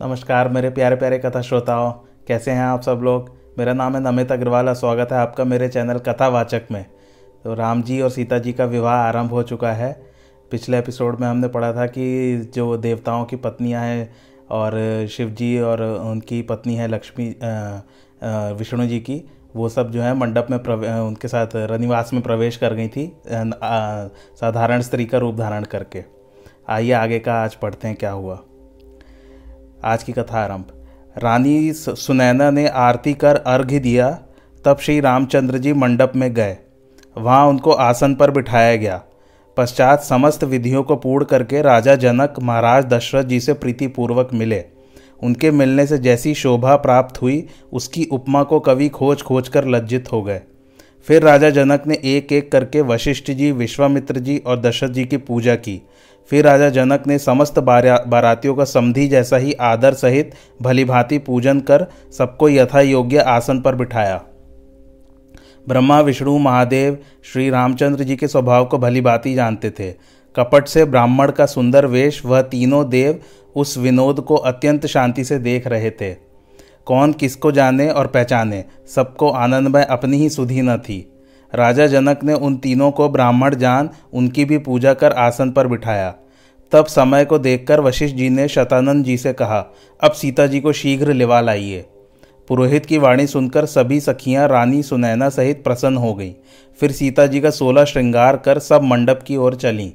नमस्कार, मेरे प्यारे प्यारे कथा श्रोताओं, कैसे हैं आप सब लोग? मेरा नाम है नमित अग्रवाल स्वागत है आपका मेरे चैनल कथावाचक में। तो राम जी और सीता जी का विवाह आरंभ हो चुका है। पिछले एपिसोड में हमने पढ़ा था कि जो देवताओं की पत्नियाँ हैं और शिव जी और उनकी पत्नी है लक्ष्मी विष्णु जी की, वो सब जो है मंडप में उनके साथ रनिवास में प्रवेश कर गई थी साधारण स्त्री का रूप धारण करके। आइए आगे का आज पढ़ते हैं क्या हुआ। आज की कथा आरंभ। रानी सुनैना ने आरती कर अर्घ्य दिया, तब श्री रामचंद्र जी मंडप में गए। वहाँ उनको आसन पर बिठाया गया। पश्चात समस्त विधियों को पूर्ण करके राजा जनक महाराज दशरथ जी से प्रीतिपूर्वक मिले। उनके मिलने से जैसी शोभा प्राप्त हुई, उसकी उपमा को कवि खोज खोज कर लज्जित हो गए। फिर राजा जनक ने एक एक करके वशिष्ठ जी, विश्वामित्र जी और दशरथ जी की पूजा की। फिर राजा जनक ने समस्त बारातियों का समधि जैसा ही आदर सहित भलीभांति पूजन कर सबको यथा योग्य आसन पर बिठाया। ब्रह्मा, विष्णु, महादेव, श्री रामचंद्र जी के स्वभाव को भली भांति जानते थे। कपट से ब्राह्मण का सुंदर वेश वह तीनों देव उस विनोद को अत्यंत शांति से देख रहे थे। कौन किसको जाने और पहचाने, सबको आनंदमय अपनी ही सुधी न थी। राजा जनक ने उन तीनों को ब्राह्मण जान उनकी भी पूजा कर आसन पर बिठाया। तब समय को देखकर वशिष्ठ जी ने शतानंद जी से कहा, अब सीता जी को शीघ्र लिवा लाइए। पुरोहित की वाणी सुनकर सभी सखियाँ रानी सुनैना सहित प्रसन्न हो गईं। फिर सीता जी का सोलह श्रृंगार कर सब मंडप की ओर चलीं।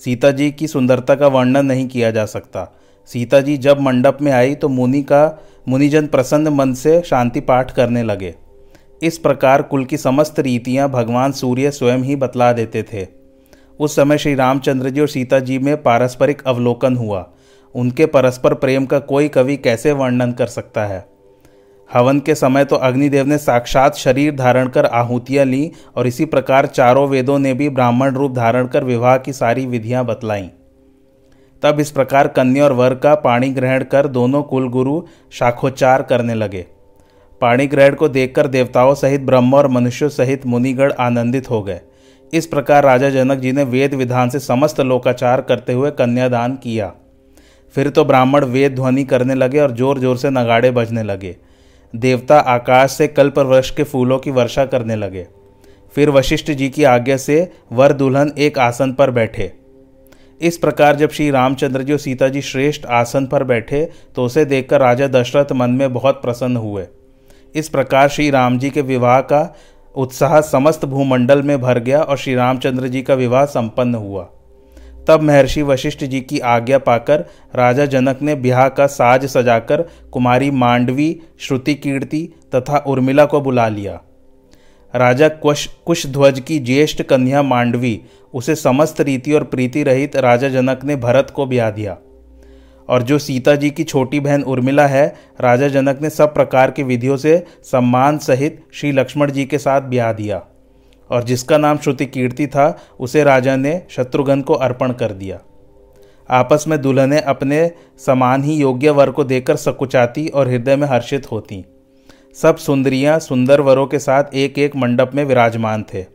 सीता जी की सुंदरता का वर्णन नहीं किया जा सकता। सीता जी जब मंडप में आई तो मुनि का, मुनिजन प्रसन्न मन से शांति पाठ करने लगे। इस प्रकार कुल की समस्त रीतियाँ भगवान सूर्य स्वयं ही बतला देते थे। उस समय श्री रामचंद्र जी और सीता जी में पारस्परिक अवलोकन हुआ। उनके परस्पर प्रेम का कोई कवि कैसे वर्णन कर सकता है? हवन के समय तो अग्निदेव ने साक्षात शरीर धारण कर आहुतियाँ ली और इसी प्रकार चारों वेदों ने भी ब्राह्मण रूप धारण कर विवाह की सारी विधियाँ बतलाईं। तब इस प्रकार कन्या और वर का पाणी ग्रहण कर दोनों कुलगुरु शाखोच्चार करने लगे। पाणी ग्रहण को देखकर देवताओं सहित ब्रह्म और मनुष्यों सहित मुनिगढ़ आनंदित हो गए। इस प्रकार राजा जनक जी ने वेद विधान से समस्त लोकाचार करते हुए कन्यादान किया। फिर तो ब्राह्मण वेद ध्वनि करने लगे और ज़ोर ज़ोर से नगाड़े बजने लगे। देवता आकाश से कल्प वृक्ष के फूलों की वर्षा करने लगे। फिर वशिष्ठ जी की आज्ञा से वर दुल्हन एक आसन पर बैठे। इस प्रकार जब श्री रामचंद्र जी और सीता जी श्रेष्ठ आसन पर बैठे तो उसे देखकर राजा दशरथ मन में बहुत प्रसन्न हुए। इस प्रकार श्री राम जी के विवाह का उत्साह समस्त भूमंडल में भर गया और श्री रामचंद्र जी का विवाह संपन्न हुआ। तब महर्षि वशिष्ठ जी की आज्ञा पाकर राजा जनक ने ब्याह का साज सजाकर कुमारी मांडवी, श्रुति कीर्ति तथा उर्मिला को बुला लिया। राजा कुश कुशध्वज की ज्येष्ठ कन्या मांडवी, उसे समस्त रीति और प्रीति रहित राजा जनक ने भरत को ब्याह दिया। और जो सीता जी की छोटी बहन उर्मिला है, राजा जनक ने सब प्रकार की विधियों से सम्मान सहित श्री लक्ष्मण जी के साथ ब्याह दिया। और जिसका नाम श्रुति कीर्ति था, उसे राजा ने शत्रुघ्न को अर्पण कर दिया। आपस में दुल्हने अपने समान ही योग्य वर को देखकर सकुचाती और हृदय में हर्षित होती। सब सुंदरियाँ सुंदर वरों के साथ एक एक मंडप में विराजमान थे।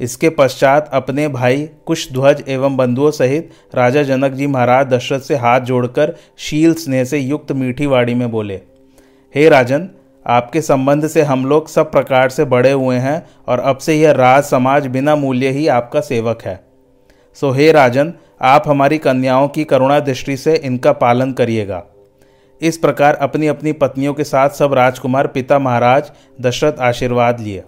इसके पश्चात अपने भाई कुशध्वज एवं बंधुओं सहित राजा जनक जी महाराज दशरथ से हाथ जोड़कर शील स्नेह से युक्त मीठी वाड़ी में बोले, हे राजन, आपके संबंध से हम लोग सब प्रकार से बड़े हुए हैं और अब से यह राज समाज बिना मूल्य ही आपका सेवक है। सो हे राजन, आप हमारी कन्याओं की करुणा दृष्टि से इनका पालन करिएगा। इस प्रकार अपनी अपनी पत्नियों के साथ सब राजकुमार पिता महाराज दशरथ आशीर्वाद लिए।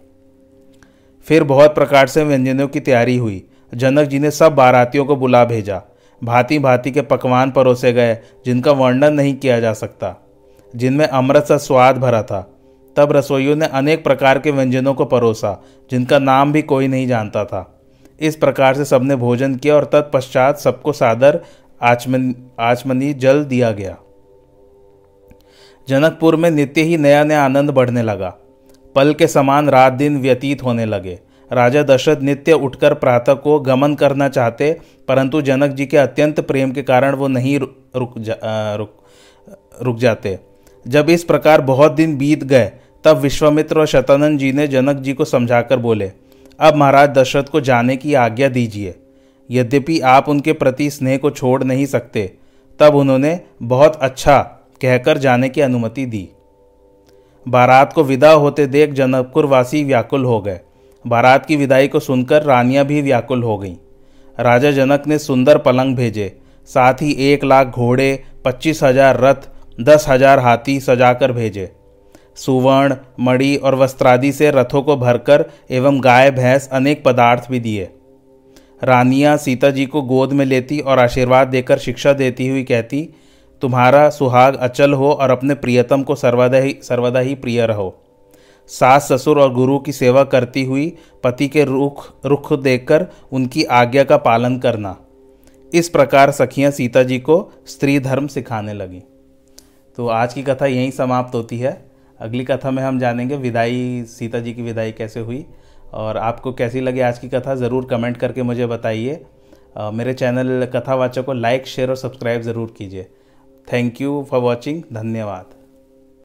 फिर बहुत प्रकार से व्यंजनों की तैयारी हुई। जनक जी ने सब बारातियों को बुला भेजा। भांति भांति के पकवान परोसे गए, जिनका वर्णन नहीं किया जा सकता, जिनमें अमृत सा स्वाद भरा था। तब रसोइयों ने अनेक प्रकार के व्यंजनों को परोसा, जिनका नाम भी कोई नहीं जानता था। इस प्रकार से सबने भोजन किया और तत्पश्चात सबको सादर आचमन, आचमनी जल दिया गया। जनकपुर में नित्य ही नया नया आनंद बढ़ने लगा। पल के समान रात दिन व्यतीत होने लगे। राजा दशरथ नित्य उठकर प्रातः को गमन करना चाहते परंतु जनक जी के अत्यंत प्रेम के कारण वो नहीं रुक जा, रुक रुक जाते। जब इस प्रकार बहुत दिन बीत गए तब विश्वामित्र और शतानंद जी ने जनक जी को समझाकर बोले अब महाराज दशरथ को जाने की आज्ञा दीजिए। यद्यपि आप उनके प्रति स्नेह को छोड़ नहीं सकते तब उन्होंने बहुत अच्छा कहकर जाने की अनुमति दी। बारात को विदा होते देख जनकपुर वासी व्याकुल हो गए। बारात की विदाई को सुनकर रानियाँ भी व्याकुल हो गईं। राजा जनक ने सुंदर पलंग भेजे, साथ ही एक लाख घोड़े, पच्चीस हज़ार रथ, दस हज़ार हाथी सजाकर भेजे। सुवर्ण, मणि और वस्त्रादि से रथों को भरकर एवं गाय, भैंस अनेक पदार्थ भी दिए। रानियाँ सीता जी को गोद में लेती और आशीर्वाद देकर शिक्षा देती हुई कहती तुम्हारा सुहाग अचल हो और अपने प्रियतम को सर्वदा ही सर्वदा ही प्रिय रहो। सास ससुर और गुरु की सेवा करती हुई पति के रुख रुख देखकर उनकी आज्ञा का पालन करना। इस प्रकार सखियाँ सीता जी को स्त्री धर्म सिखाने लगी। तो आज की कथा यहीं समाप्त होती है। अगली कथा में हम जानेंगे विदाई, सीता जी की विदाई कैसे हुई। और आपको कैसी लगी आज की कथा, ज़रूर कमेंट करके मुझे बताइए। मेरे चैनल कथावाचक को लाइक, शेयर और सब्सक्राइब ज़रूर कीजिए। थैंक यू फॉर वॉचिंग धन्यवाद